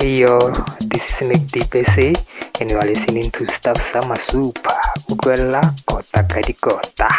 Hey yo, this is Nick DPC and you are listening to Stuff Sama Super. Ukwela kota kadi kota.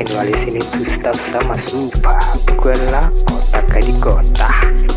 And you are listening to Stuff Sama Super. Bukulah kota di kota.